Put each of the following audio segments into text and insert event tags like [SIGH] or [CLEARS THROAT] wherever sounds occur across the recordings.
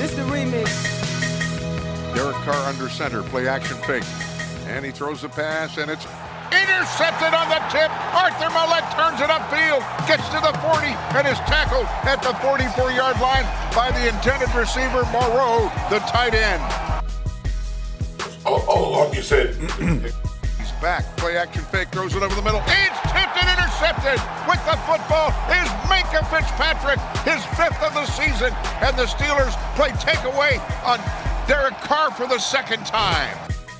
This the remix. Derek Carr under center, play action fake. And he throws the pass, and it's intercepted on the tip. Arthur Maulet turns it upfield, gets to the 40, and is tackled at the 44-yard line by the intended receiver, Moreau, the tight end. All, all along you said [CLEARS THROAT] He's back, play action fake, throws it over the middle. It's tipped and intercepted with the football is Minkah Fitzpatrick, his fifth of the season, and the Steelers play takeaway on Derek Carr for the second time.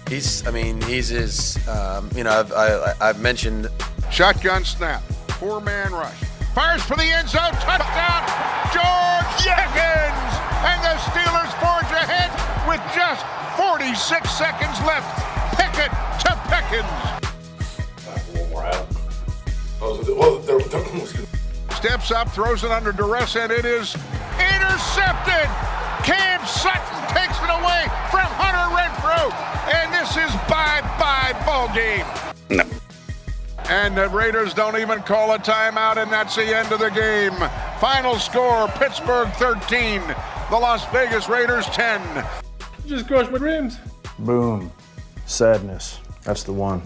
He's, I mean, he's his, um, you know, I've, I, I've mentioned Shotgun snap, four man rush. Fires for the end zone, touchdown, George Pickens! And the Steelers forge ahead with just 46 seconds left. Pickett to Pickens. Steps up, throws it under duress, and it is intercepted. Cam Sutton takes it away from Hunter Renfrow, and this is bye-bye ball game. No. And the Raiders don't even call a timeout, and that's the end of the game. Final score: Pittsburgh 13, the Las Vegas Raiders 10. Just crushed my dreams. Boom. Sadness. That's the one.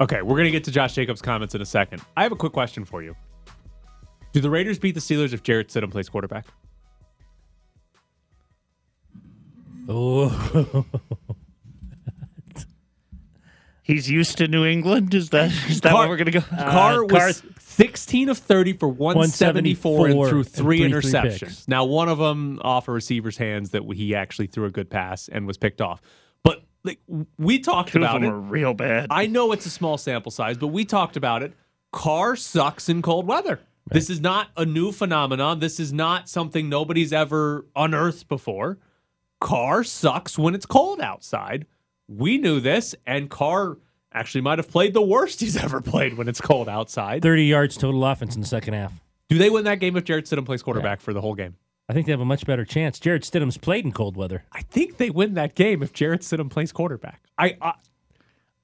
Okay, we're gonna get to Josh Jacobs' comments in a second. I have a quick question for you. Do the Raiders beat the Steelers if Jarrett Stidham plays quarterback? Oh. [LAUGHS] He's used to New England. Is that is that where we're gonna go? [LAUGHS] Carr Uh, was 16 of 30 for 174 and 174 threw and three three- three interceptions. picks. now, one of them off a receiver's hands that he actually threw a good pass and was picked off. But like we talked Two of about them it. were real bad. I know it's a small sample size, but we talked about it. Carr sucks in cold weather. This is not a new phenomenon. This is not something nobody's ever unearthed before. Carr sucks when it's cold outside. We knew this, and Carr actually might have played the worst [LAUGHS] he's ever played when it's cold outside. 30 yards total offense in the second half. Do they win that game if Jarrett Stidham plays quarterback for the whole game? I think they have a much better chance. Jarrett Stidham's played in cold weather. I think they win that game if Jarrett Stidham plays quarterback. I, I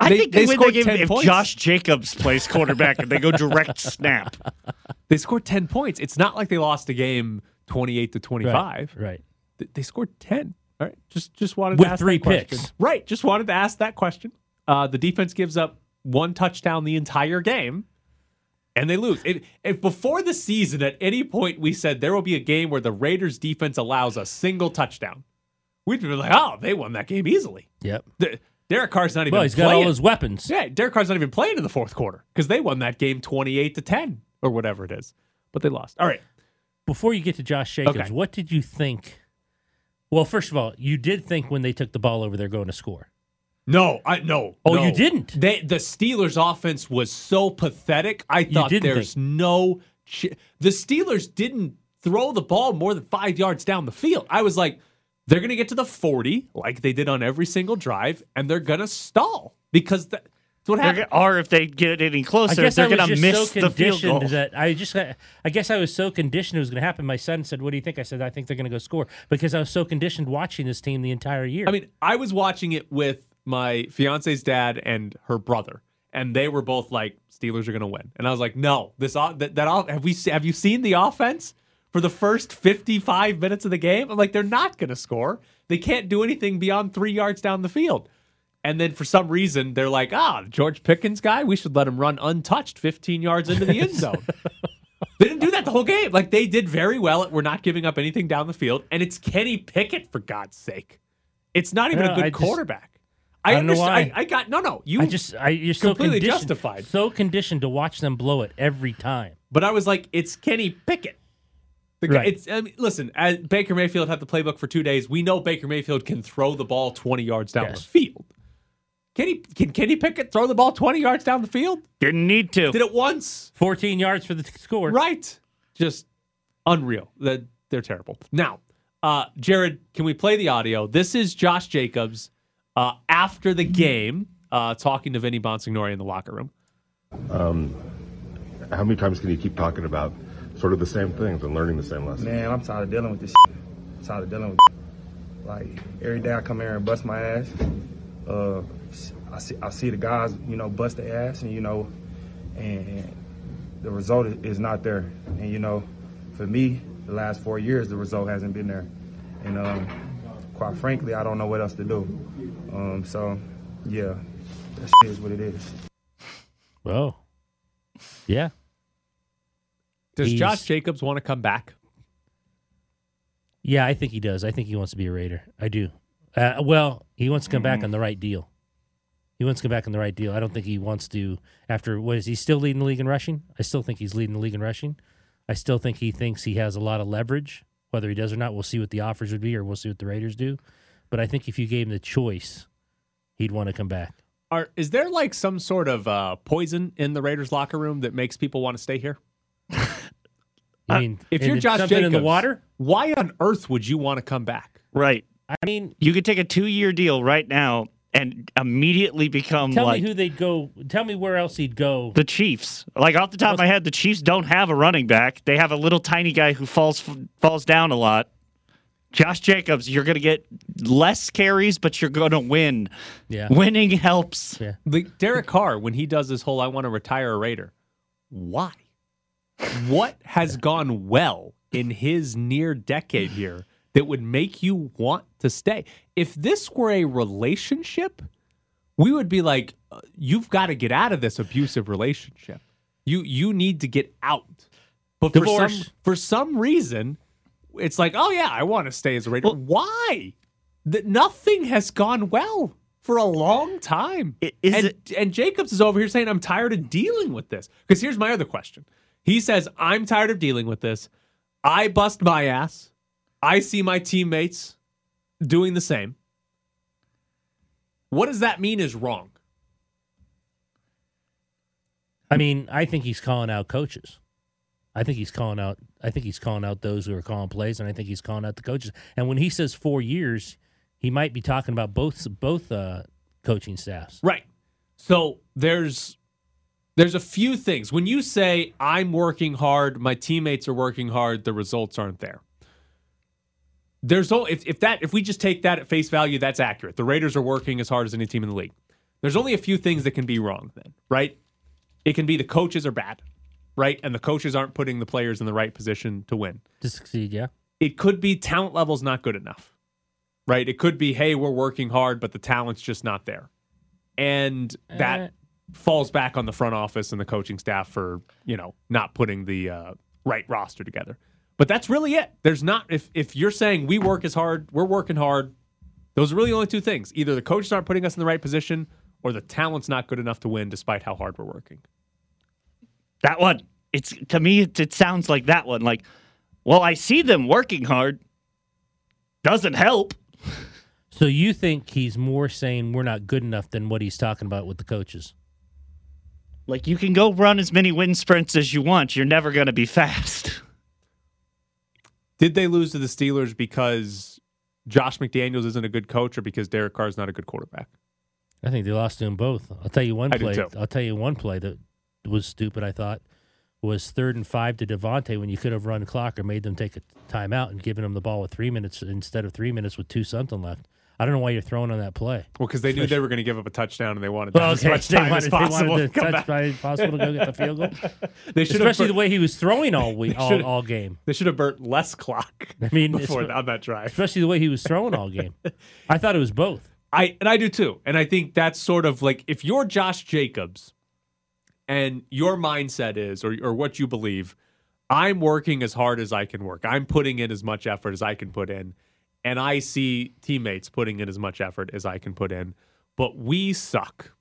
I They- think they they, win scored the game if points. Josh Jacobs plays quarterback and they go direct snap. [LAUGHS] they scored ten points. It's not like they lost a game twenty-eight to twenty-five. Right. right. Th- They scored ten. All right, just just wanted With to ask three that question. picks. Right, just wanted to ask that question. Uh, the defense gives up one touchdown the entire game, and they lose. If, if before the season, at any point we said there will be a game where the Raiders defense allows a single touchdown, we'd be like, oh, they won that game easily. Yep. The, Derek Carr's not even. Well, he's got playing. all his weapons. Yeah, Derek Carr's not even playing in the fourth quarter because they won that game twenty-eight to ten or whatever it is, but they lost. All right. Before you get to Josh Jacobs, Okay. what did you think? Well, first of all, you did think when they took the ball over, they're going to score. No, I no. Oh, no. you didn't? They, the Steelers' offense was so pathetic. I thought didn't there's no. Ch- the Steelers didn't throw the ball more than five yards down the field. I was like, they're going to get to the forty like they did on every single drive, and they're going to stall because that, that's what They're happened. or if they get any closer, I guess they're going to miss so the field conditioned goal. that I just got, I guess I was so conditioned it was going to happen. My son said, "What do you think?" I said, "I think they're going to go score," because I was so conditioned watching this team the entire year. I mean, I was watching it with my fiance's dad and her brother, and they were both like, "Steelers are going to win," and I was like, "No, this that, that have we have you seen the offense for the first fifty five minutes of the game? I'm like, they're not going to score. They can't do anything beyond three yards down the field." And then for some reason, they're like, "Ah, George Pickens guy, we should let him run untouched 15 yards into the end zone." [LAUGHS] They didn't do that the whole game. Like they did very well. We're not giving up anything down the field, and it's Kenny Pickett for God's sake. It's not even a good I quarterback. I don't know why. I, I got no, no. You I just, I you're so completely conditioned, justified. so conditioned to watch them blow it every time. But I was like, it's Kenny Pickett. Guy- Right. It's I mean, listen. As Baker Mayfield had the playbook for two days. We know Baker Mayfield can throw the ball 20 yards down Yes. the field. Kenny can Kenny Pickett throw the ball 20 yards down the field? Didn't need to. Did it once. 14 yards for the t- score. Right. Just unreal. That they're terrible. Now, uh, Jared, can we play the audio? This is Josh Jacobs uh, after the game uh, talking to Vinny Bonsignore in the locker room. Um, how many times can you keep talking about sort of the same things and learning the same lessons? Man, I'm tired of dealing with this. I'm tired of dealing with like every day I come here and bust my ass. Uh, I see I see the guys, you know, bust their ass, and you know, and the result is not there. And you know, for me, the last four years, the result hasn't been there. and um, quite frankly, I don't know what else to do. Um, so, yeah, that shit is what it is. Well, yeah. Does He's- Josh Jacobs want to come back? Yeah, I think he does. I think he wants to be a Raider. I do. Uh, well, he wants to come back on the right deal. He wants to come back on the right deal. I don't think he wants to. After what is he still leading the league in rushing? I still think he's leading the league in rushing. I still think he thinks he has a lot of leverage. Whether he does or not, we'll see what the offers would be, or we'll see what the Raiders do. But I think if you gave him the choice, he'd want to come back. Are is there like some sort of uh, poison in the Raiders locker room that makes people want to stay here? [LAUGHS] I mean, If you're Josh something Jacobs, in the water, why on earth would you want to come back? Right. I mean, You could take a two year deal right now and immediately become tell like me who they'd go. Tell me where else he'd go. the Chiefs. Like off the top of my head, the Chiefs don't have a running back. They have a little tiny guy who falls falls down a lot. Josh Jacobs, you're going to get less carries, but you're going to win. Yeah. Winning helps. Yeah. Like Derek Carr, when he does this whole "I want to retire a Raider," why? What has gone well in his near decade here that would make you want to stay? If this were a relationship, we would be like, uh, "You've got to get out of this abusive relationship. You you need to get out." But for some for some reason, it's like, "Oh yeah, I want to stay as a Raider." why? That nothing has gone well for a long time. Is and, it- and Jacobs is over here saying, I'm tired of dealing with this. Because here's my other question. He says, I'm tired of dealing with this. I bust my ass. I see my teammates doing the same. What does that mean is wrong? I mean, I think he's calling out coaches. I think he's calling out. I think he's calling out those who are calling plays, and I think he's calling out the coaches. And when he says four years, he might be talking about both both uh, coaching staffs. Right. So there's there's a few things. When you say I'm working hard, my teammates are working hard, the results aren't there. There's o- if if that if we just take that at face value, that's accurate. The Raiders are working as hard as any team in the league. There's only a few things that can be wrong then, right? It can be the coaches are bad, right? And the coaches aren't putting the players in the right position to win. To succeed, yeah. It could be talent level's not good enough, right? It could be, hey, we're working hard, but the talent's just not there. And that Eh. falls back on the front office and the coaching staff for, you know, not putting the uh, right roster together. But that's really it. There's not, if, if you're saying we work as hard, we're working hard, those are really only two things. Either the coaches aren't putting us in the right position or the talent's not good enough to win despite how hard we're working. That one. It's to me it, it sounds like that one like well, I see them working hard. Doesn't help. [LAUGHS] So you think he's more saying we're not good enough than what he's talking about with the coaches? Like you can go run as many wind sprints as you want. You're never going to be fast. [LAUGHS] Did they lose to the Steelers because Josh McDaniels isn't a good coach or because Derek Carr is not a good quarterback? I think they lost to them both. I'll tell you one I play. I'll tell you one play that was stupid. I thought was third and five to Davante when you could have run clock or made them take a timeout and given them the ball with three minutes instead of three minutes with two something left. I don't know why you're throwing on that play. Well, because they knew they were going to give up a touchdown and they wanted Well, [LAUGHS] as much time wanted, as they possible wanted to touch by possible to go get the field goal. [LAUGHS] They should have Especially the way he was throwing all week, [LAUGHS] all, all game. they should have burnt less clock. I mean, before on that drive. Especially the way he was throwing all game. I thought it was both. I and I do too. And I think that's sort of like if you're Josh Jacobs and your mindset is or or what you believe, I'm working as hard as I can work. I'm putting in as much effort as I can put in. And I see teammates putting in as much effort as I can put in. But we suck.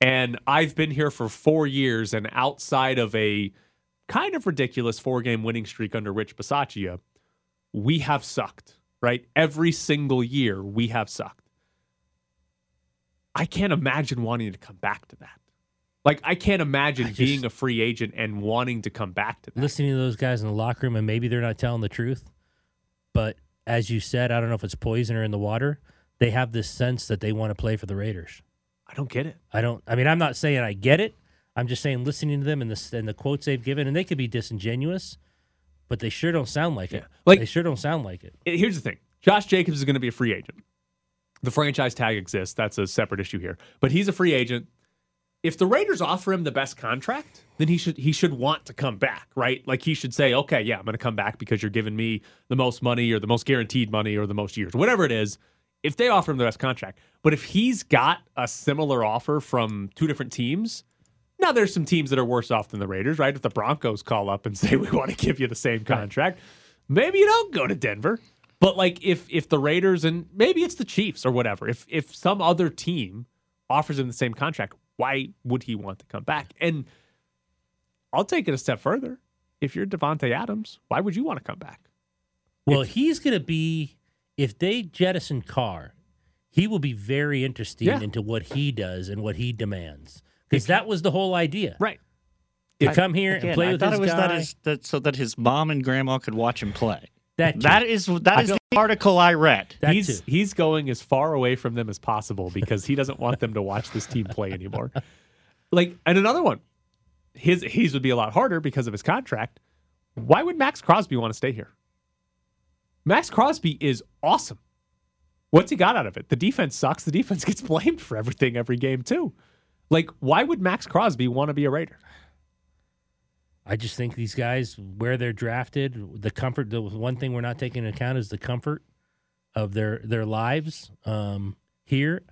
And I've been here for 4 years and outside of a kind of ridiculous four-game winning streak under Rich Bisaccia, we have sucked, right? Every single year we have sucked. I can't imagine wanting to come back to that. Like I can't imagine I just- being a free agent and wanting to come back to that. listening to those guys in the locker room, and maybe they're not telling the truth, but as you said, I don't know if it's poison or in the water. They have this sense that they want to play for the Raiders. I don't get it. I don't. I mean, I'm not saying I get it. I'm just saying listening to them and the and the quotes they've given, and they could be disingenuous, but they sure don't sound like it. Like- they sure don't sound like it. It- Here's the thing: Josh Jacobs is going to be a free agent. The franchise tag exists. That's a separate issue here. But he's a free agent. If the Raiders offer him the best contract, then he should he should want to come back, right? Like he should say, okay, yeah, I'm going to come back because you're giving me the most money or the most guaranteed money or the most years, whatever it is. If they offer him the best contract, but if he's got a similar offer from two different teams, now there's some teams that are worse off than the Raiders, right? If the Broncos call up and [LAUGHS] say we want to give you the same contract, maybe you don't go to Denver. But like if if the Raiders and maybe it's the Chiefs or whatever, if if some other team offers him the same contract, why would he want to come back? And I'll take it a step further. If you're Davante Adams, why would you want to come back? Well, he's going to be if they jettison Carr, he will be very interesting Yeah. into what he does and what he demands because that was the whole idea. Right. To I- come here again, and play I with thought this it was guy. that is that so that his mom and grandma could watch him play. That too. that is that I is don't- the article I read. That he's too. he's going as far away from them as possible because he doesn't want them to watch this team play anymore. [LAUGHS] Like, and another one, his his would be a lot harder because of his contract. Why would Maxx Crosby want to stay here? Maxx Crosby is awesome. What's he got out of it? The defense sucks. The defense [LAUGHS] gets blamed for everything every game too. Like, why would Maxx Crosby want to be a Raider? I just think these guys, where they're drafted, the comfort. The one thing we're not taking into account is the comfort of their their lives um, here.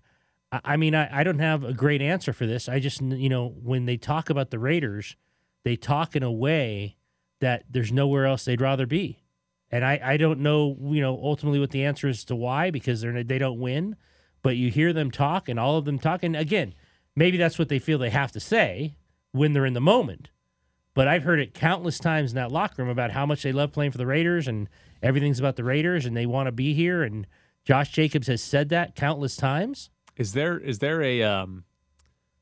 I, I mean, I, I don't have a great answer for this. I just you know when they talk about the Raiders, they talk in a way that there's nowhere else they'd rather be, and I I don't know you know ultimately what the answer is to why because they're they don't win, but you hear them talk and all of them talk, and again, maybe that's what they feel they have to say when they're in the moment. But I've heard it countless times in that locker room about how much they love playing for the Raiders and everything's about the Raiders and they want to be here. And Josh Jacobs has said that countless times. Is there is there a um,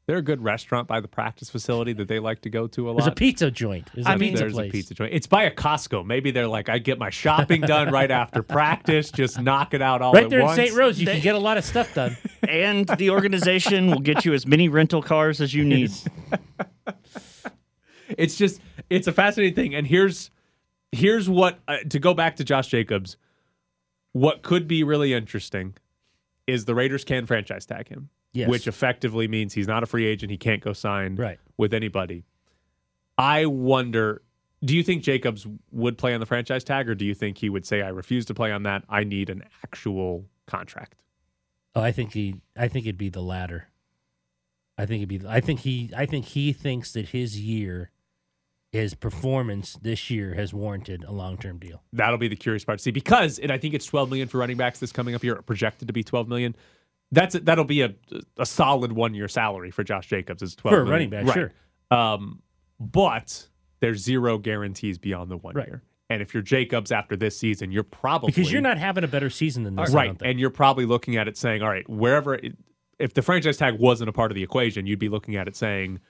there a good restaurant by the practice facility that they like to go to a lot? There's a pizza joint. There's a I mean, pizza there's place. a pizza joint. It's by a Costco. Maybe they're like, I get my shopping done right after practice, just knock it out all Right at there in. St. Rose, you can get a lot of stuff done. [LAUGHS] and the organization will get you as many rental cars as you need. [LAUGHS] It's just, it's a fascinating thing. And here's, here's what uh, to go back to Josh Jacobs. What could be really interesting is the Raiders can franchise tag him, Yes. which effectively means he's not a free agent. He can't go sign Right. with anybody. I wonder. Do you think Jacobs would play on the franchise tag, or do you think he would say, "I refuse to play on that. I need an actual contract"? Oh, I think he. I think it'd be the latter. I think it'd be. I think he. I think he thinks that his year, his performance this year has warranted a long term deal. That'll be the curious part to see because, and I think it's 12 million for running backs this coming up year, projected to be 12 million. That's that'll be a a solid one year salary for Josh Jacobs. Is 12 For a million. running back, Right. Um, but there's zero guarantees beyond the one Right. year. And if you're Jacobs after this season, you're probably Because you're not having a better season than this. Right, and you're probably looking at it saying, all right, wherever it, if the franchise tag wasn't a part of the equation, you'd be looking at it saying,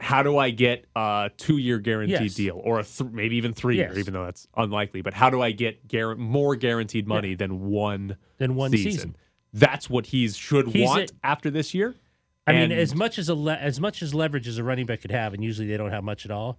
how do I get a two year guaranteed Yes. deal or a th- maybe even three Yes. year, even though that's unlikely. But how do I get guar- more guaranteed money than one Than one season. That's what he should He's want a- after this year. I And- mean, as much as a le- as much as leverage as a running back could have, and usually they don't have much at all.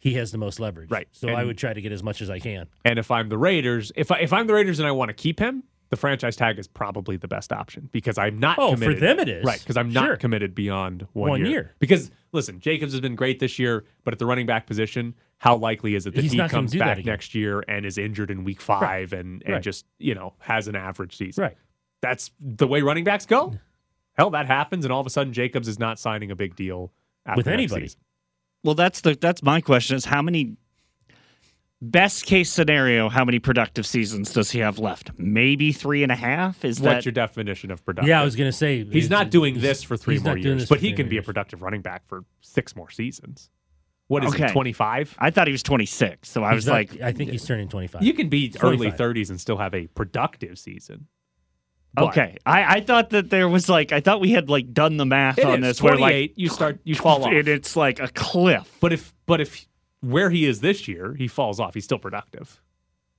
He has the most leverage, Right. So I would try to get as much as I can. And if I'm the Raiders, if I, if I'm the Raiders and I want to keep him, the franchise tag is probably the best option because I'm not committed. Oh, for them it is. right because I'm not Sure. committed beyond one, One year. year. Because listen, Jacobs has been great this year, but at the running back position, how likely is it that He's he comes back next year and is injured in week five and and Right. just you know has an average season? Right. That's the way running backs go. Hell, that happens, and all of a sudden Jacobs is not signing a big deal after With anybody. season. Well, that's the that's my question: is how many best case scenario? How many productive seasons does he have left? Maybe three and a half. Is What's that your definition of productive? Yeah, I was going to say He's it's- not doing he's- this for three more years, but he can be a productive running back for six more seasons. What is Okay. he, 25? I thought he was 26, so I He's was not- like, I think he's turning twenty five. You can be early 30s and still have a productive season. But okay. I, I thought that there was like I thought we had like done the math It on is. this where like you start, you fall off. and it's like a cliff. But if, but if where he is this year, he falls off, he's still productive.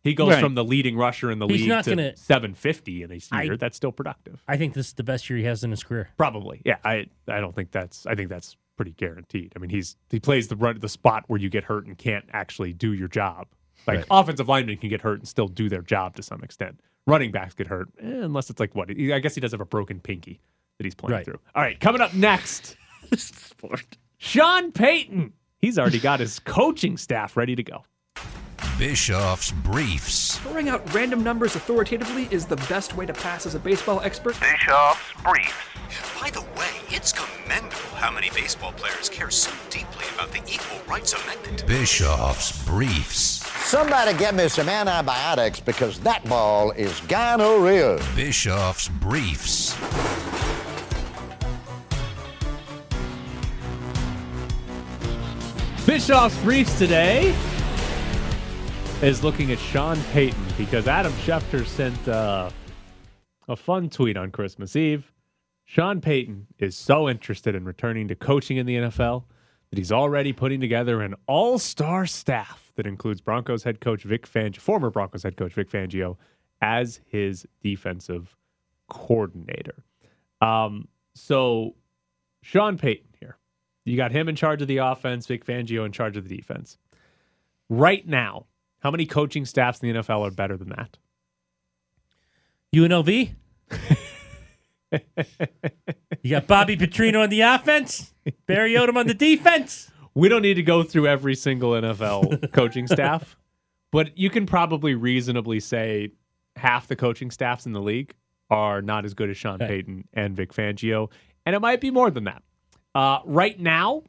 He goes Right. from the leading rusher in the He's league not to gonna- 750 in a I- year. that's still productive. I think this is the best year he has in his career. Probably. Yeah. I, I don't think that's, I think that's pretty guaranteed. I mean, he's, he plays the run, the spot where you get hurt and can't actually do your job. Like Right. offensive linemen can get hurt and still do their job to some extent. Running backs get hurt, eh, unless it's like what? I guess he does have a broken pinky that he's playing Right. through. All right. Coming up next, [LAUGHS] sport. Sean Payton. He's already got his coaching staff ready to go. Bischoff's Briefs. Throwing out random numbers authoritatively is the best way to pass as a baseball expert. Bischoff's Briefs. By the way, it's commendable how many baseball players care so deeply about the Equal Rights Amendment. Bischoff's Briefs. Somebody get me some antibiotics because that ball is gonorrhea. Bischoff's Briefs. Bischoff's Briefs today is looking at Sean Payton because Adam Schefter sent uh, a fun tweet on Christmas Eve. Sean Payton is so interested in returning to coaching in the NFL that he's already putting together an all-star staff that includes Broncos head coach Vic Fangio, former Broncos head coach Vic Fangio, as his defensive coordinator. Um, so Sean Payton here, you got him in charge of the offense, Vic Fangio in charge of the defense. Right now, how many coaching staffs in the NFL are better than that? UNLV. you got Bobby Petrino on the offense, Barry Odom on the defense. We don't need to go through every single NFL [LAUGHS] coaching staff, but you can probably reasonably say half the coaching staffs in the league are not as good as Sean Payton and Vic Fangio, and it might be more than that. Uh, right now,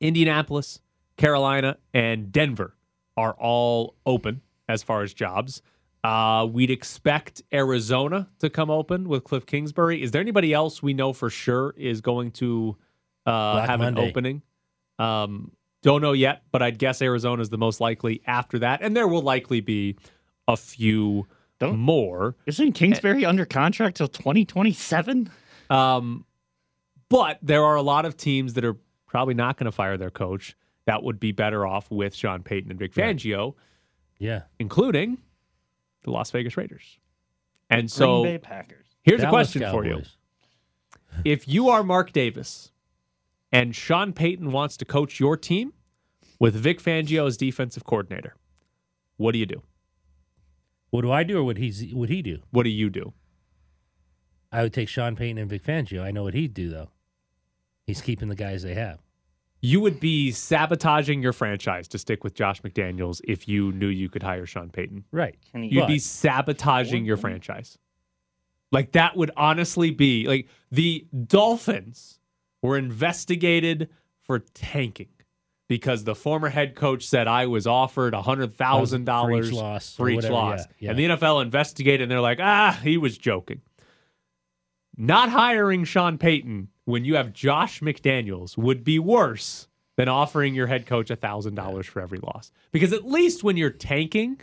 Indianapolis, Carolina, and Denver are all open as far as jobs. Uh, we'd expect Arizona to come open with Cliff Kingsbury. Is there anybody else we know for sure is going to uh, have Monday. an opening? Um, don't know yet, but I'd guess Arizona is the most likely after that, and there will likely be a few more. Isn't Kingsbury under contract till 2027? Um, but there are a lot of teams that are probably not going to fire their coach that would be better off with Sean Payton and Vic Fangio, Yeah. including the Las Vegas Raiders. And Green so Bay Packers. here's a Dallas question for you. [LAUGHS] If you are Mark Davis and Sean Payton wants to coach your team with Vic Fangio as defensive coordinator, what do you do? What do I do, or what he's what he do? What do you do? I would take Sean Payton and Vic Fangio. I know what he'd do though. He's keeping the guys they have. You would be sabotaging your franchise to stick with Josh McDaniels if you knew you could hire Sean Payton. Right. Can he- You'd But- be sabotaging your franchise. Like that would honestly be like the Dolphins were investigated for tanking because the former head coach said I was offered a hundred thousand For dollars each loss for each whatever, loss, yeah, yeah. and the NFL investigated and they're like, ah, he was joking. Not hiring Sean Payton when you have Josh McDaniels would be worse than offering your head coach a thousand dollars for every loss. Because at least when you're tanking,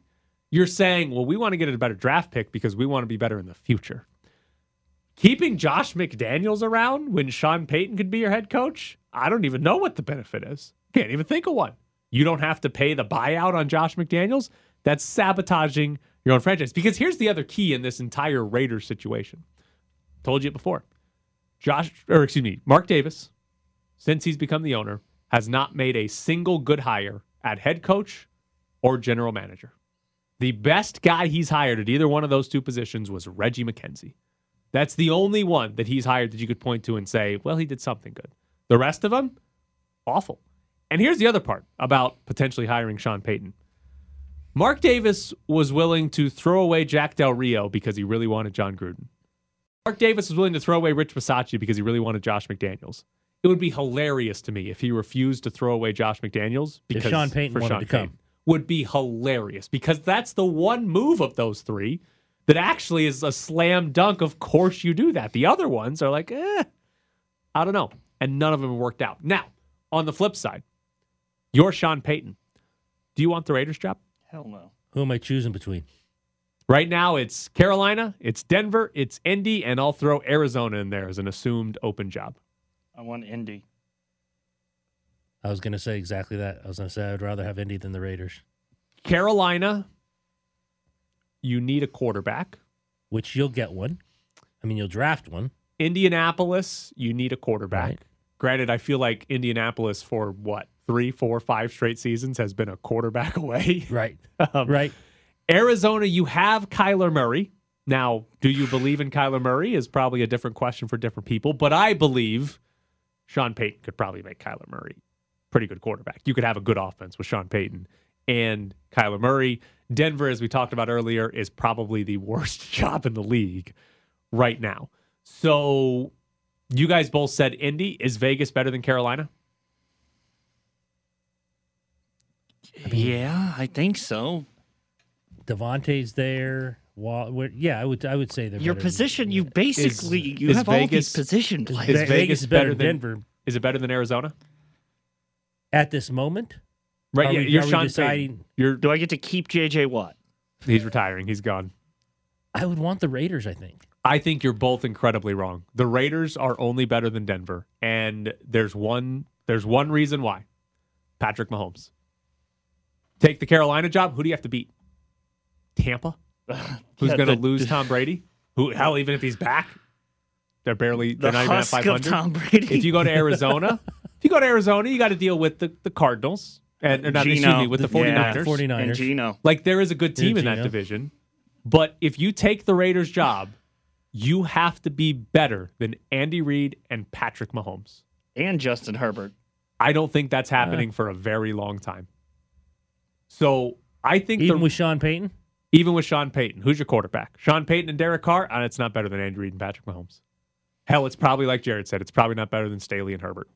you're saying, well, we want to get a better draft pick because we want to be better in the future. Keeping Josh McDaniels around when Sean Payton could be your head coach, I don't even know what the benefit is. Can't even think of one. You don't have to pay the buyout on Josh McDaniels. That's sabotaging your own franchise. Because here's the other key in this entire Raiders situation. Told you it before. Josh, or excuse me, Mark Davis, since he's become the owner, has not made a single good hire at head coach or general manager. The best guy he's hired at either one of those two positions was Reggie McKenzie. That's the only one that he's hired that you could point to and say, well, he did something good. The rest of them, awful. And here's the other part about potentially hiring Sean Payton. Mark Davis was willing to throw away Jack Del Rio because he really wanted Jon Gruden. Mark Davis was willing to throw away Rich Bisaccia because he really wanted Josh McDaniels. It would be hilarious to me if he refused to throw away Josh McDaniels If because Sean Payton for wanted Sean to come. Payton. Would be hilarious because that's the one move of those three that actually is a slam dunk. Of course, you do that. The other ones are like, eh, I don't know. And none of them worked out. Now, on the flip side, you're Sean Payton. Do you want the Raiders job? Hell no. Who am I choosing between? Right now, it's Carolina, it's Denver, it's Indy, and I'll throw Arizona in there as an assumed open job. I want Indy. I was going to say exactly that. I was going to say I'd rather have Indy than the Raiders, Carolina, you need a quarterback. which you'll get one. I mean, you'll draft one. Indianapolis, you need a quarterback. Right. Granted, I feel like Indianapolis for what three, four, five straight seasons has been a quarterback [LAUGHS] away. Right. [LAUGHS] Um, right. Arizona, you have Kyler Murray. Now, do you believe in Kyler Murray is probably a different question for different people, but I believe Sean Payton could probably make Kyler Murray pretty good quarterback. You could have a good offense with Sean Payton and Kyler Murray. Denver, as we talked about earlier, is probably the worst [LAUGHS] job in the league right now. So you guys both said Indy. Is Vegas better than Carolina? yeah, I think so. Davante's there. Wall, yeah, I would I would say they're Your better than- position, you basically you is have all these Vegas- position Is players. Is Vegas, Vegas better better than than Denver. Is it better than Arizona? at this moment. Right. Are yeah, we- you're are Sean deciding- Payton. You're Do I get to keep JJ Watt? he's retiring. He's gone. I would want the Raiders. I think. I think you're both incredibly wrong. The Raiders are only better than Denver, and there's one there's one reason why. Patrick Mahomes. Take the Carolina job. Who do you have to beat? Tampa. [LAUGHS] Who's Yeah, going to lose Tom Brady? Who hell even if he's back, they're barely The they're not even at husk of 500. Tom Brady. If you go to Arizona, [LAUGHS] if you go to Arizona, you got to deal with the, the Cardinals and or not, excuse Geno. me, with the The- yeah, 49ers. 49ers. and Geno. Like there is a good team in that division, but if you take the Raiders job, you have to be better than Andy Reid and Patrick Mahomes. and Justin Herbert. I don't think that's happening for a very long time. So I think Even the, with Sean Payton, even with Sean Payton, who's your quarterback? Sean Payton and Derek Carr, and it's not better than Andy Reid and Patrick Mahomes. Hell, it's probably like Jared said, it's probably not better than Staley and Herbert.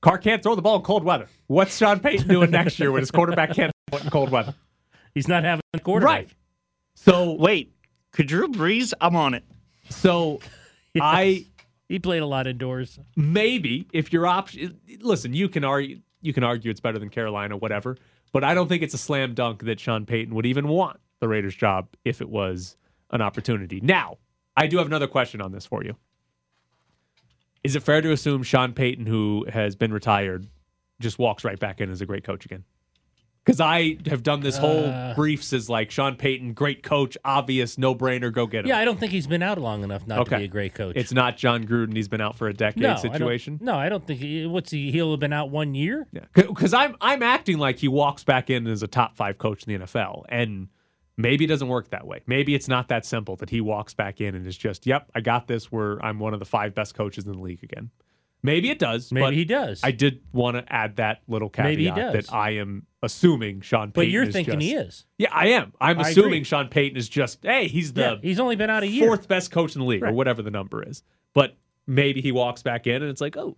Carr can't throw the ball in cold weather. What's Sean Payton doing next year when his quarterback can't throw it in cold weather? he's not having a quarterback. Right. So Wait, could Drew Brees? I'm on it. so [LAUGHS] I He played a lot indoors. maybe if your option listen you can argue you can argue it's better than carolina whatever but i don't think it's a slam dunk that sean payton would even want the raiders job if it was an opportunity. Now i do have another question on this for you. Is it fair to assume sean payton who has been retired just walks right back in as a great coach again because I have done this whole Uh. briefs as like Sean Payton, great coach, obvious, no brainer, go get him. Yeah, I don't think he's been out long enough not to be a great coach. It's not Jon Gruden. He's been out for a decade no I situation. no, I don't think. He, what's he? He'll have been out one year. Yeah, because I'm I'm acting like he walks back in as a top five coach in the NFL, and maybe it doesn't work that way. Maybe it's not that simple that he walks back in and is just, "Yep, I got this. Where I'm one of the five best coaches in the league again." Maybe it does. Maybe but he does. I did want to add that little caveat Maybe he does. that I am assuming Sean Payton. But you're thinking he is. Yeah, I am. I'm I assuming agree. Sean Payton is just, hey, he's the Yeah, he's only been out a year. fourth best coach in the league or whatever the number is. But maybe he walks back in and it's like, oh,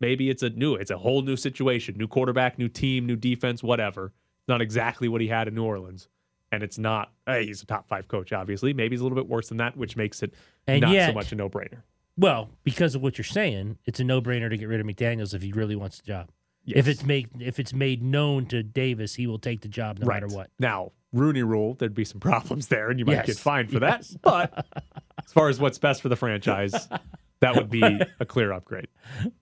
maybe it's a new, it's a whole new situation, new quarterback, new team, new defense, whatever. It's not exactly what he had in New Orleans. And it's not, hey, he's a top five coach, obviously. Maybe he's a little bit worse than that, which makes it And not so much a no brainer. Well, because of what you're saying, it's a no-brainer to get rid of McDaniels if he really wants the job. Yes. If it's made if it's made known to Davis, he will take the job no matter what. Now, Rooney rule, there'd be some [LAUGHS] problems there, and you might Yes. get fined for Yes. that. [LAUGHS] But as far as what's best for the franchise, that would be a clear upgrade.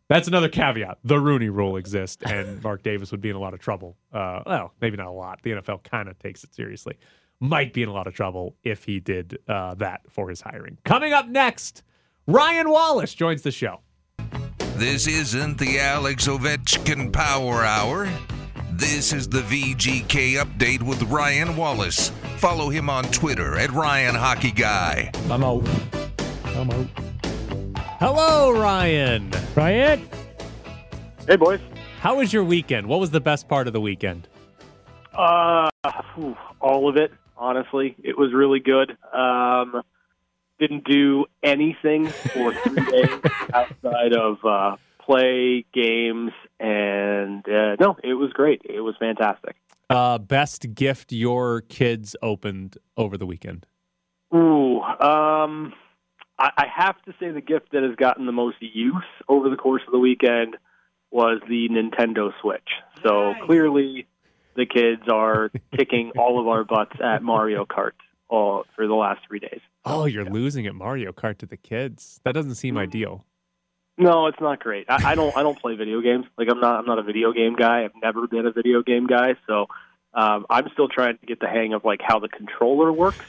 That's another caveat. The Rooney rule exists, and [LAUGHS] Mark Davis would be in a lot of trouble. Uh, well, maybe not a lot. The NFL kind of takes it seriously. Might be in a lot of trouble if he did uh, that for his hiring. Coming up next, Ryan Wallace joins the show. This isn't the Alex Ovechkin Power Hour. This is the VGK update with Ryan Wallace. Follow him on Twitter at Ryan Hockey Guy. I'm out. I'm out. Hello, Ryan. Ryan. Hey, boys. How was your weekend? What was the best part of the weekend? Uh, whew, all of it. Honestly, it was really good. Um, didn't do anything for three [LAUGHS] days outside of uh, play games, and uh, no, it was great. It was fantastic. Uh, best gift your kids opened over the weekend? Ooh, um, I, I have to say the gift that has gotten the most use over the course of the weekend was the Nintendo Switch. So clearly, the kids are kicking all of our butts at Mario Kart all for the last three days. Oh, you're losing at Mario Kart to the kids. That doesn't Mm. seem ideal. No, it's not great. I, I don't. I don't play video games. Like I'm not. I'm not a video game guy. I've never been a video game guy. So um, I'm still trying to get the hang of like how the controller works.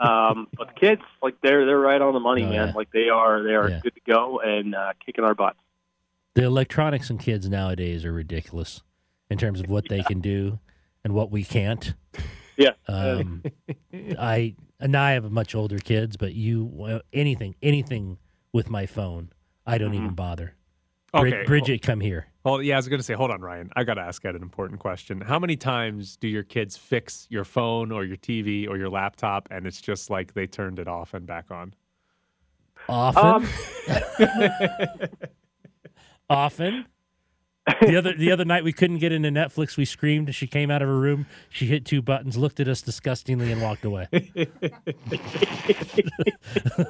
Um, [LAUGHS] but the kids, like they're they're right on the money, Oh, man. yeah. Like they are. They are Yeah. good to go and uh, kicking our butts. The electronics in kids nowadays are ridiculous in terms of what they can do and what we can't. Yeah. [LAUGHS] Um, I and I have much older kids, but you anything anything with my phone, I don't even bother. Okay, Brid- Bridget, come here. Oh yeah, I was going to say, hold on, Ryan. I got to ask Ed an important question. How many times do your kids fix your phone or your TV or your laptop, and it's just like they turned it off and back on? Often. Um, [LAUGHS] Often. The other the other night we couldn't get into Netflix. We screamed. And she came out of her room. She hit two buttons, looked at us disgustingly, and walked away.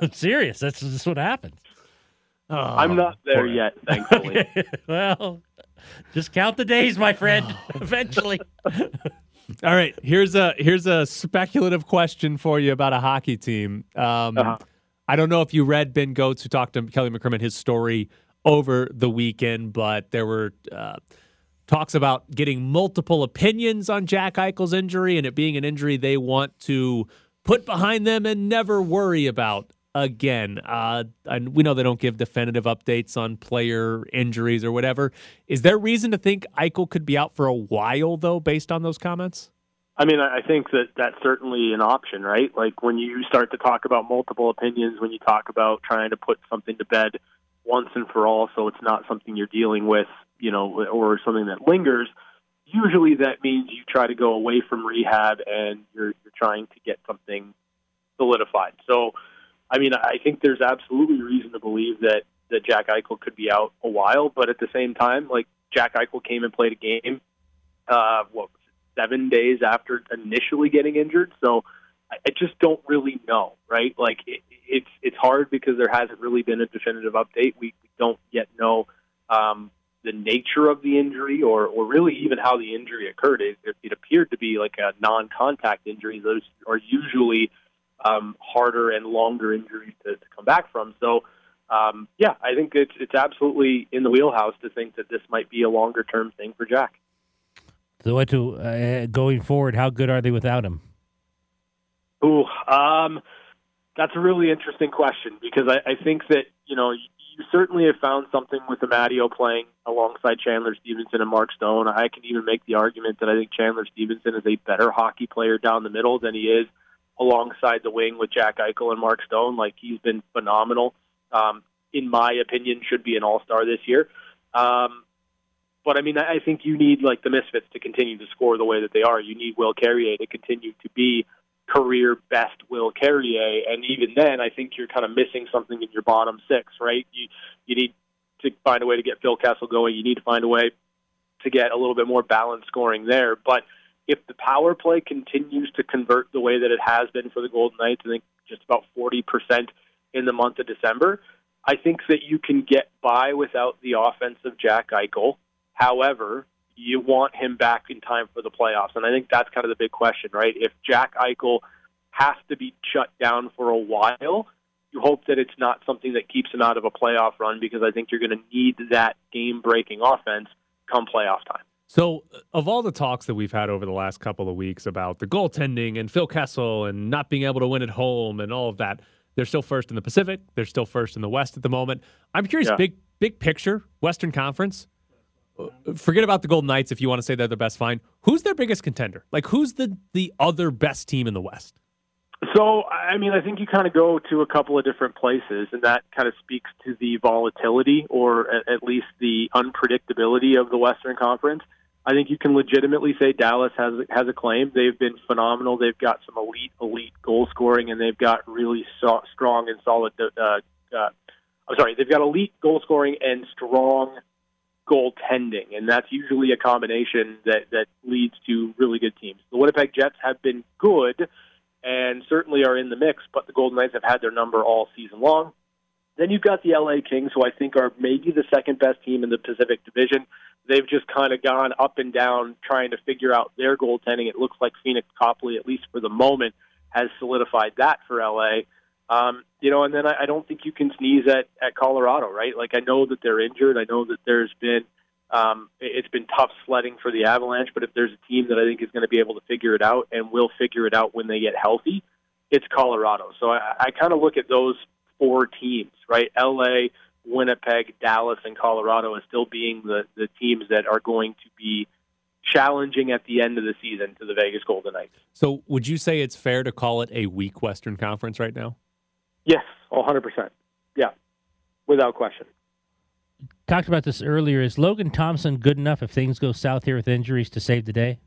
I'm [LAUGHS] serious. That's just what happens. I'm not there yet, thankfully. [LAUGHS] well, just count the days, my friend. [LAUGHS] Eventually. All right, here's a here's a speculative question for you about a hockey team. Um, Uh-huh. I don't know if you read Ben Gotz, who talked to Kelly McCrimmon, his story over the weekend, but there were uh, talks about getting multiple opinions on Jack Eichel's injury and it being an injury they want to put behind them and never worry about again. Uh, and we know they don't give definitive updates on player injuries or whatever. Is there reason to think Eichel could be out for a while, though, based on those comments? I mean, I think that that's certainly an option, right? Like when you start to talk about multiple opinions, when you talk about trying to put something to bed once and for all, so it's not something you're dealing with, you know, or something that lingers. Usually, that means you try to go away from rehab and you're you're trying to get something solidified. So, I mean, I think there's absolutely reason to believe that that Jack Eichel could be out a while, but at the same time, like Jack Eichel came and played a game. Uh, what seven days after initially getting injured. So I, just don't really know, right? Like it, it's it's hard because there hasn't really been a definitive update. We, we don't yet know um, the nature of the injury or or really even how the injury occurred. It, it, it appeared to be like a non-contact injury. Those are usually um, harder and longer injuries to, to come back from. So. Um, yeah, I think it's it's absolutely in the wheelhouse to think that this might be a longer term thing for Jack. So, what to uh, going forward? How good are they without him? Ooh, um, that's a really interesting question because I, I think that you know you, certainly have found something with Amadio playing alongside Chandler Stephenson and Mark Stone. I can even make the argument that I think Chandler Stephenson is a better hockey player down the middle than he is alongside the wing with Jack Eichel and Mark Stone. Like he's been phenomenal. Um, in my opinion, should be an All Star this year. Um, but I mean, I think you need like the Misfits to continue to score the way that they are. You need Will Carrier to continue to be career best Will Carrier, and even then, I think you're kind of missing something in your bottom six, right? You you need to find a way to get Phil Kessel going. You need to find a way to get a little bit more balanced scoring there. But if the power play continues to convert the way that it has been for the Golden Knights, I think just about forty percent in the month of December. I think that you can get by without the offense of Jack Eichel. However, you want him back in time for the playoffs. And I think that's kind of the big question, right? If Jack Eichel has to be shut down for a while, you hope that it's not something that keeps him out of a playoff run because I think you're going to need that game breaking offense come playoff time. So, of all the talks that we've had over the last couple of weeks about the goaltending and Phil Kessel and not being able to win at home and all of that, they're still first in the Pacific. They're still first in the West at the moment. I'm curious, Yeah. big big picture, Western Conference. Forget about the Golden Knights if you want to say they're the best. Fine. Who's their biggest contender? Like, who's the the other best team in the West? So, I mean, I think you kind of go to a couple of different places, and that kind of speaks to the volatility or at, at least the unpredictability of the Western Conference. I think you can legitimately say Dallas has has a claim. They've been phenomenal. They've got some elite, elite goal scoring, and they've got really so, strong and solid. Uh, uh, I'm sorry, they've got elite goal scoring and strong goaltending, and that's usually a combination that that leads to really good teams. The Winnipeg Jets have been good and certainly are in the mix, but the Golden Knights have had their number all season long. Then you've got the LA Kings, who I think are maybe the second best team in the Pacific Division. They've just kind of gone up and down trying to figure out their goaltending. It looks like Pheonix Copley, at least for the moment, has solidified that for LA. Um, you know, and then I, I don't think you can sneeze at at Colorado, right? Like I know that they're injured. I know that there's been um, it- it's been tough sledding for the Avalanche, but if there's a team that I think is going to be able to figure it out and will figure it out when they get healthy, it's Colorado. So I, I kind of look at those four teams, right? LA, Winnipeg, Dallas, and Colorado as still being the the teams that are going to be challenging at the end of the season to the Vegas Golden Knights. So, would you say it's fair to call it a weak Western Conference right now? Yes, 100%. Yeah, without question. talked about this earlier. Is Logan Thompson good enough if things go south here with injuries to save the day?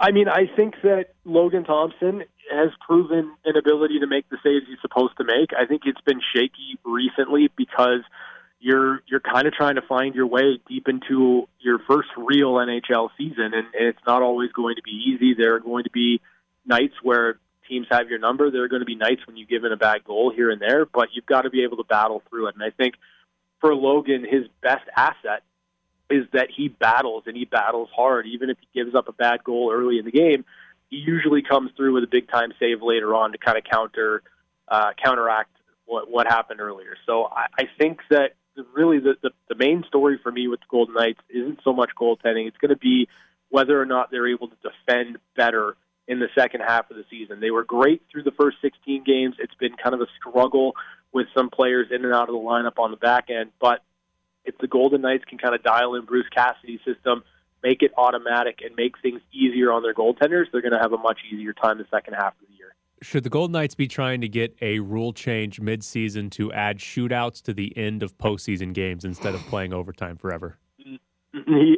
I mean, I think that Logan Thompson has proven an ability to make the saves he's supposed to make. I think it's been shaky recently because you're you're kind of trying to find your way deep into your first real NHL season, and, and it's not always going to be easy. There are going to be nights where teams have your number. There are going to be nights when you give in a bad goal here and there, but you've got to be able to battle through it. And I think for Logan, his best asset is that he battles and he battles hard. Even if he gives up a bad goal early in the game, he usually comes through with a big time save later on to kind of counter uh, counteract what what happened earlier. So I, I think that really the, the the main story for me with the Golden Knights isn't so much goaltending. It's going to be whether or not they're able to defend better in the second half of the season. They were great through the first 16 games. It's been kind of a struggle with some players in and out of the lineup on the back end, but if the Golden Knights can kind of dial in Bruce Cassidy's system, make it automatic, and make things easier on their goaltenders, they're going to have a much easier time the second half of the year. Should the Golden Knights be trying to get a rule change midseason to add shootouts to the end of postseason games instead of playing overtime forever?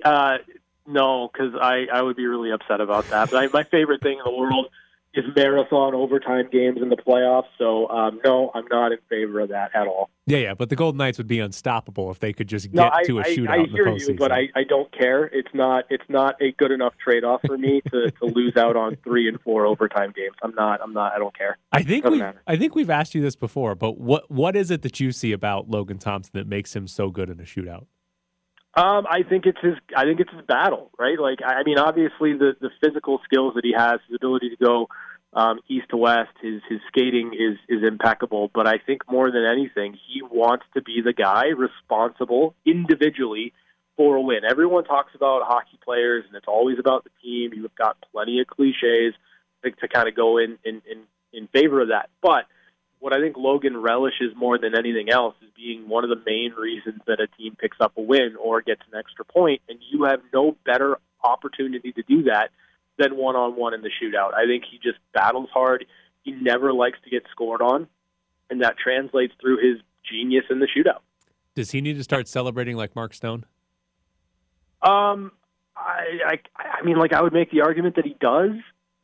Uh, no, because I, I would be really upset about that. But I, my favorite thing in the world is marathon overtime games in the playoffs. So um, no, I'm not in favor of that at all. Yeah, yeah, but the Golden Knights would be unstoppable if they could just get no, I, to a shootout I, in the hear you, but I, I don't care. It's not it's not a good enough trade off for me to, [LAUGHS] to lose out on three and four overtime games. I'm not I'm not I don't care. I think we I think we've asked you this before, but what what is it that you see about Logan Thompson that makes him so good in a shootout? Um, I think it's his. I think it's his battle, right? Like, I mean, obviously the the physical skills that he has, his ability to go um, east to west, his his skating is is impeccable. But I think more than anything, he wants to be the guy responsible individually for a win. Everyone talks about hockey players, and it's always about the team. You've got plenty of cliches to, to kind of go in in in, in favor of that, but what I think Logan relishes more than anything else is being one of the main reasons that a team picks up a win or gets an extra point, and you have no better opportunity to do that than one on one in the shootout. I think he just battles hard. He never likes to get scored on, and that translates through his genius in the shootout. Does he need to start celebrating like Mark Stone? Um, I, I, I mean, like I would make the argument that he does,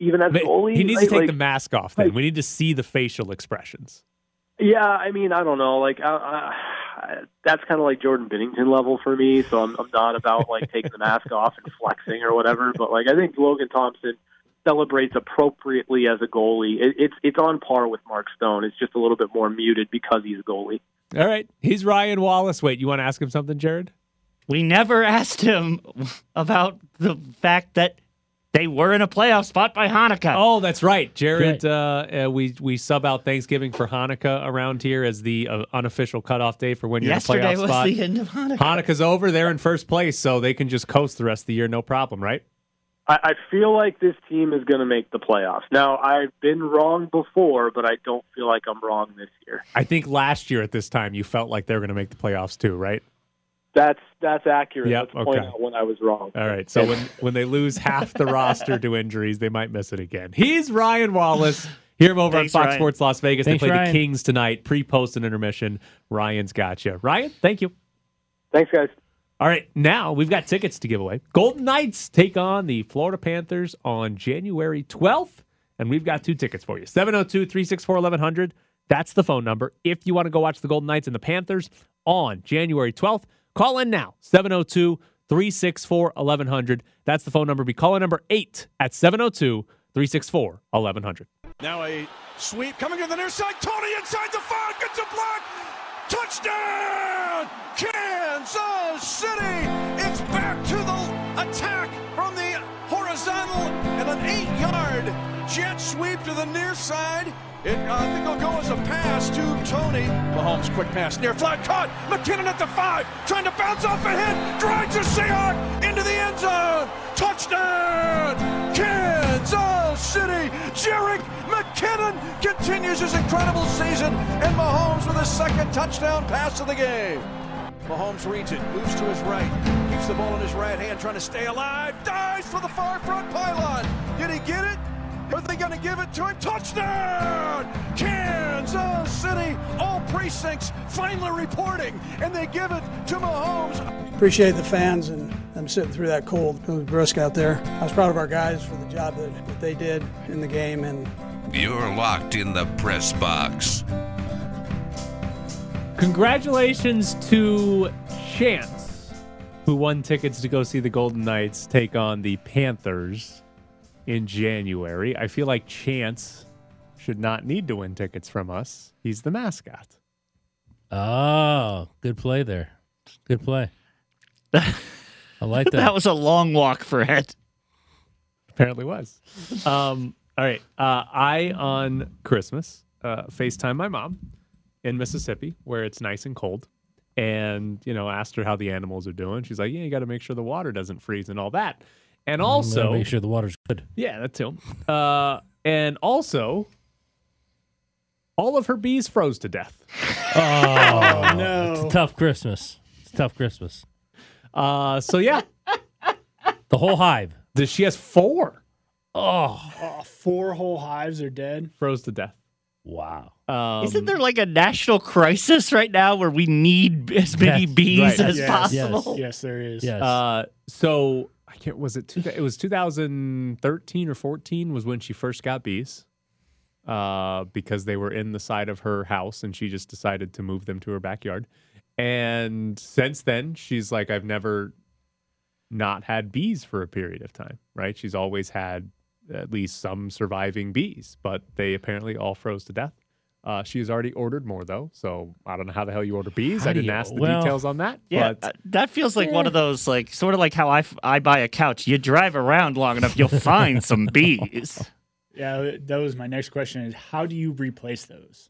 even as Ma- goalie. He needs right? to take Like, the mask off. Then we need to see the facial expressions. Yeah, I mean, I don't know. Like, uh, uh, that's kind of like Jordan Binnington level for me. So I'm, I'm not about like [LAUGHS] taking the mask off and flexing or whatever. But like, I think Logan Thompson celebrates appropriately as a goalie. It, it's it's on par with Mark Stone. It's just a little bit more muted because he's a goalie. All right, he's Ryan Wallace. Wait, you want to ask him something, Jared? We never [LAUGHS] asked him about the fact that they were in a playoff spot by Hanukkah. Oh, that's right, Jared. Uh, uh, we we sub out Thanksgiving for Hanukkah around here as the uh, unofficial cutoff day for when you're Yesterday in a playoff was spot. the end of Hanukkah. Hanukkah's over. They're in first place, so they can just coast the rest of the year, no problem, right? I, I feel like this team is going to make the playoffs. Now, I've been wrong before, but I don't feel like I'm wrong this year. I think last year at this time you felt like they were going to make the playoffs too, right? That's that's accurate. Yep, Let's point out when I was wrong. All right. So when [LAUGHS] when they lose half the roster to injuries, they might miss it again. He's Ryan Wallace. Hear him over Thanks, on Fox Ryan. Sports Las Vegas. Thanks, they play Ryan. the Kings tonight, pre, post, and intermission. Ryan's got you. Ryan, thank you. Thanks, guys. All right, now we've got tickets to give away. Golden Knights take on the Florida Panthers on January 12th, and we've got two tickets for you 702 364 1100. That's the phone number. If you want to go watch the Golden Knights and the Panthers on January 12th, call in now 702 364 1100. That's the phone number. Be calling number 8 at 702 364 1100. Now a sweep coming to the near side. Toney inside the five gets a block. Touchdown, Kansas City! It's back to the attack from the horizontal and an eight-yard jet sweep to the near side. It, uh, I think it'll go as a pass to Toney. Mahomes, quick pass, near flat, caught. McKinnon at the five, trying to bounce off ahead, drives a Seahawk into the end zone. Touchdown, Kansas City. Jerick McKinnon continues his incredible season, and Mahomes with his second touchdown pass of the game. Mahomes reads it, moves to his right, keeps the ball in his right hand, trying to stay alive, dives for the far front pylon. Did he get it? Are they going to give it to him? Touchdown! Kansas City! All precincts finally reporting, and they give it to Mahomes. Appreciate the fans and them sitting through that cold. It was brisk out there. I was proud of our guys for the job that, that they did in the game, and You're locked in the press box. Congratulations to Chance, who won tickets to go see the Golden Knights take on the Panthers in January. I feel like Chance should not need to win tickets from us. He's the mascot. Oh, good play there. Good play. I like [LAUGHS] that. that was a long walk for Ed. Apparently was. Um, all right. Uh, I on Christmas uh, FaceTime my mom in Mississippi where it's nice and cold, and you know asked her how the animals are doing. She's like, "Yeah, you got to make sure the water doesn't freeze and all that." And also Mm, make sure the water's good. Yeah, that too. Uh, and also, all of her bees froze to death. Oh, [LAUGHS] no. It's a tough Christmas. It's a tough Christmas. Uh, so yeah, the whole hive. Does she has four? Oh, Oh, four whole hives are dead. Froze to death. Wow. Um, Isn't there like a national crisis right now where we need as many bees Right. as Yes, possible? Yes, there is. Uh, so I can't. Was it? Two, it was 2013 or 14 was when she first got bees. Uh, because they were in the side of her house, and she just decided to move them to her backyard. And since then, she's like, I've never not had bees for a period of time. Right? She's always had at least some surviving bees, but they apparently all froze to death. Uh, she has already ordered more though, so I don't know how the hell you order bees. How I didn't you- ask the well, details on that. Yeah, but uh, that feels like one of those, like, sort of like how I, f- I buy a couch. You drive around long enough, you'll find some [LAUGHS] bees. Yeah, that was my next question: is how do you replace those?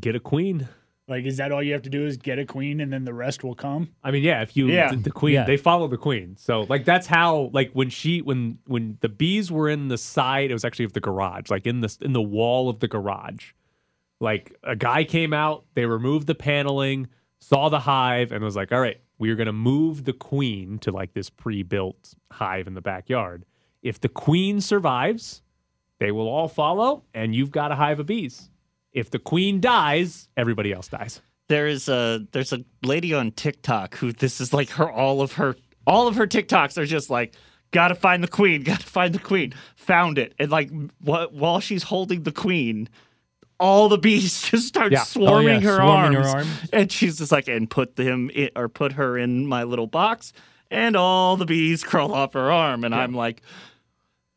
get a queen. Like, is that all you have to do? Is get a queen, and then the rest will come? I mean, yeah, if you Yeah. the, the queen, Yeah. they follow the queen. So like that's how like when she when when the bees were in the side, it was actually of the garage, like in the in the wall of the garage. Like a guy came out, they removed the paneling, saw the hive, and was like, "All right, we are going to move the queen to like this pre-built hive in the backyard. If the queen survives, they will all follow, and you've got a hive of bees. If the queen dies, everybody else dies." There is a there's a lady on TikTok who this is like her all of her all of her TikToks are just like gotta find the queen, gotta find the queen, found it, and like wh- while she's holding the queen, all the bees [LAUGHS] just start Yeah. Oh, swarming, yeah, her, swarming her arms, arms. and she's just like and put them in, or put her in my little box, and all the bees [LAUGHS] crawl off her arm, and I'm like.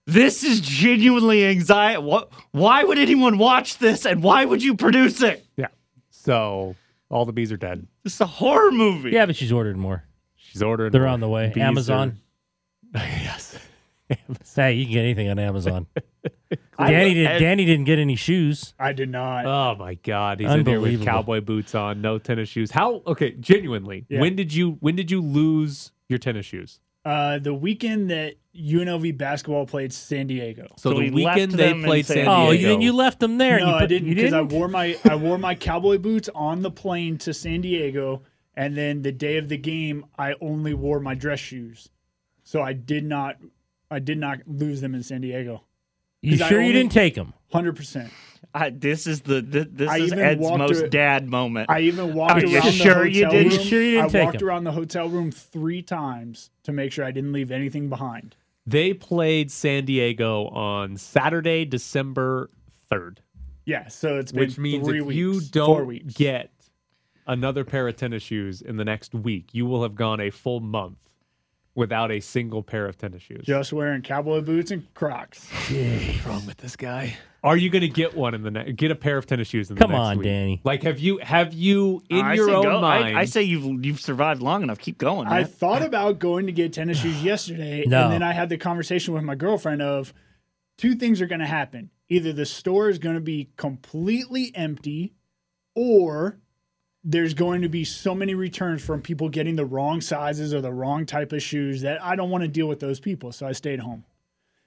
This is genuinely anxiety. What? Why would anyone watch this, and why would you produce it? Yeah. So all the bees are dead. It's a horror movie. Yeah, but she's ordered more. She's ordered. They're more. on the way. Bees Amazon. [LAUGHS] yes. [LAUGHS] Hey, you can get anything on Amazon. [LAUGHS] Danny did. and- Danny didn't get any shoes. I did not. Oh my God, he's in here with cowboy boots on, no tennis shoes. How? Okay, genuinely, Yeah. when did you when did you lose your tennis shoes? Uh, the weekend that UNLV basketball played San Diego. So, the weekend they played San Diego. Oh, you, and you left them there. No, and you I didn't because I wore my I wore my cowboy boots on the plane to San Diego, and then the day of the game, I only wore my dress shoes. So I did not I did not lose them in San Diego. You sure you didn't take them? Hundred percent. This is the th- this is Ed's most ar- dad moment. I even walked Are around you the sure hotel you room. didn't? You sure you didn't I take walked 'em? around the hotel room three times to make sure I didn't leave anything behind. They played San Diego on Saturday, December third, Yeah, so it's been which means three if weeks, you four don't weeks. get another pair of tennis shoes in the next week, you will have gone a full month without a single pair of tennis shoes. just wearing cowboy boots and Crocs. What's wrong with this guy? Are you going to get one in the next? Get a pair of tennis shoes in the next? Come next on, week? Danny. Like, have you have you in I your say own go. I- mind? I, say you've you've survived long enough. Keep going. I Man. thought about going to get tennis shoes yesterday, No. and then I had the conversation with my girlfriend of two things are going to happen. Either the store is going to be completely empty, or there's going to be so many returns from people getting the wrong sizes or the wrong type of shoes that I don't want to deal with those people. So I stayed home.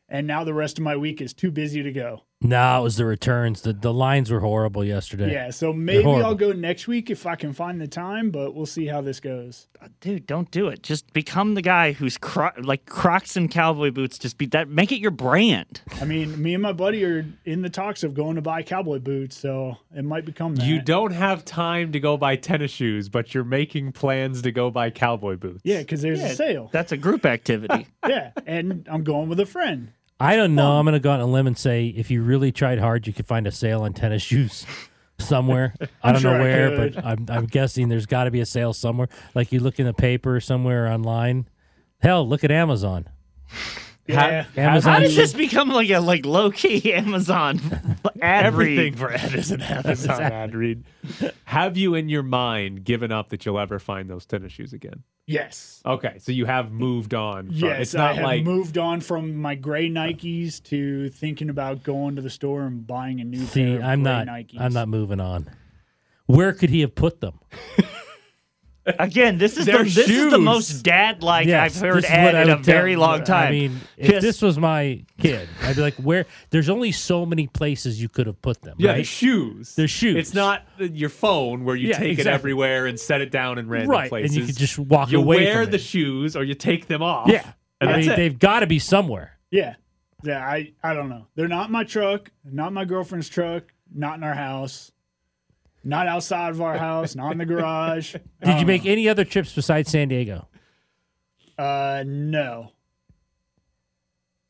And now the rest of my week is too busy to go. No, it was the returns. The the lines were horrible yesterday. Yeah, so maybe I'll go next week if I can find the time, but we'll see how this goes. Uh, dude, don't do it. Just become the guy who's cro- like Crocs and cowboy boots. Just be that. Make it your brand. I mean, me and my buddy are in the talks of going to buy cowboy boots, so it might become that. You don't have time to go buy tennis shoes, but you're making plans to go buy cowboy boots. yeah, because there's Yeah, a sale. That's a group activity. [LAUGHS] yeah, and I'm going with a friend. I don't know. I'm going to go out on a limb and say if you really tried hard, you could find a sale on tennis [LAUGHS] shoes somewhere. [LAUGHS] I don't sure know where, but I'm, I'm guessing there's got to be a sale somewhere. Like you look in the paper somewhere online. Hell, look at Amazon. Yeah. Amazon. How does this become like a like low key [LAUGHS] Amazon ad Everything read? for Ed is an Amazon ad read. Have you in your mind given up that you'll ever find those tennis shoes again? Yes. Okay, so you have moved on. From, Yes, it's not I have like moved on from my gray Nikes to thinking about going to the store and buying a new See, pair of I'm gray not. Nikes. I'm not moving on. Where could he have put them? [LAUGHS] Again, this is the They're this is the most dad like Yes, I've heard this is Ed in a would tell- very long time. I mean, if Just- this was my kid, I'd be like, "Where?" There's only so many places you could have put them. yeah, right? the shoes. They're shoes. It's not your phone where you Yeah, take it everywhere and set it down in random Right, and places. you could just walk you away You wear from the it. shoes or you take them off. Yeah, and I mean, it. they've got to be somewhere. Yeah, yeah. I I don't know. They're not my truck. Not my girlfriend's truck. Not in our house. Not outside of our house. Not in the garage. [LAUGHS] Did you make any other trips besides San Diego? Uh, no.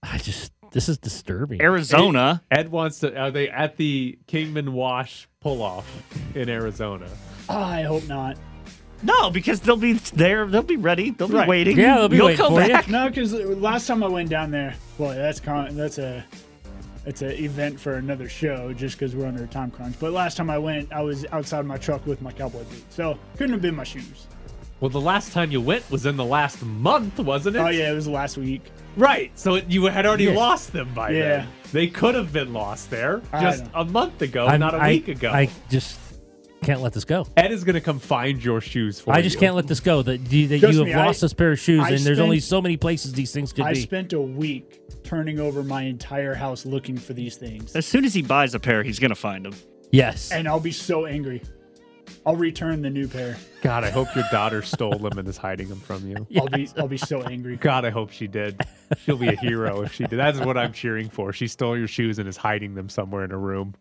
I just this is disturbing. Arizona. Ed wants to. Are they at the Kingman Wash pull off in Arizona? I hope not. No, because they'll be there. They'll be ready. They'll be Right. waiting. Yeah, they'll be You'll waiting come for you. back. No, because last time I went down there, boy, that's con- that's a it's an event for another show just because we're under a time crunch. But last time I went, I was outside my truck with my cowboy boots, so couldn't have been my shoes. Well, the last time you went was in the last month, wasn't it? Oh yeah, it was last week. Right. So it, you had already Yeah. lost them by Yeah. then. They could have been lost there just a month ago, I'm- not a I- week ago. I just can't let this go. Ed is going to come find your shoes for you. I just can't let this go. That you, that Trust you have me, I- lost this pair of shoes, I and there's only so many places these things could be. I be. spent a week turning over my entire house looking for these things, As soon as he buys a pair, he's gonna find them. yes. and I'll be so angry. I'll return the new pair. God, I hope your daughter [LAUGHS] stole them and is hiding them from you. I'll be I'll be so angry. God, I hope she did. She'll be a hero if she did. That's what I'm cheering for. She stole your shoes and is hiding them somewhere in a room.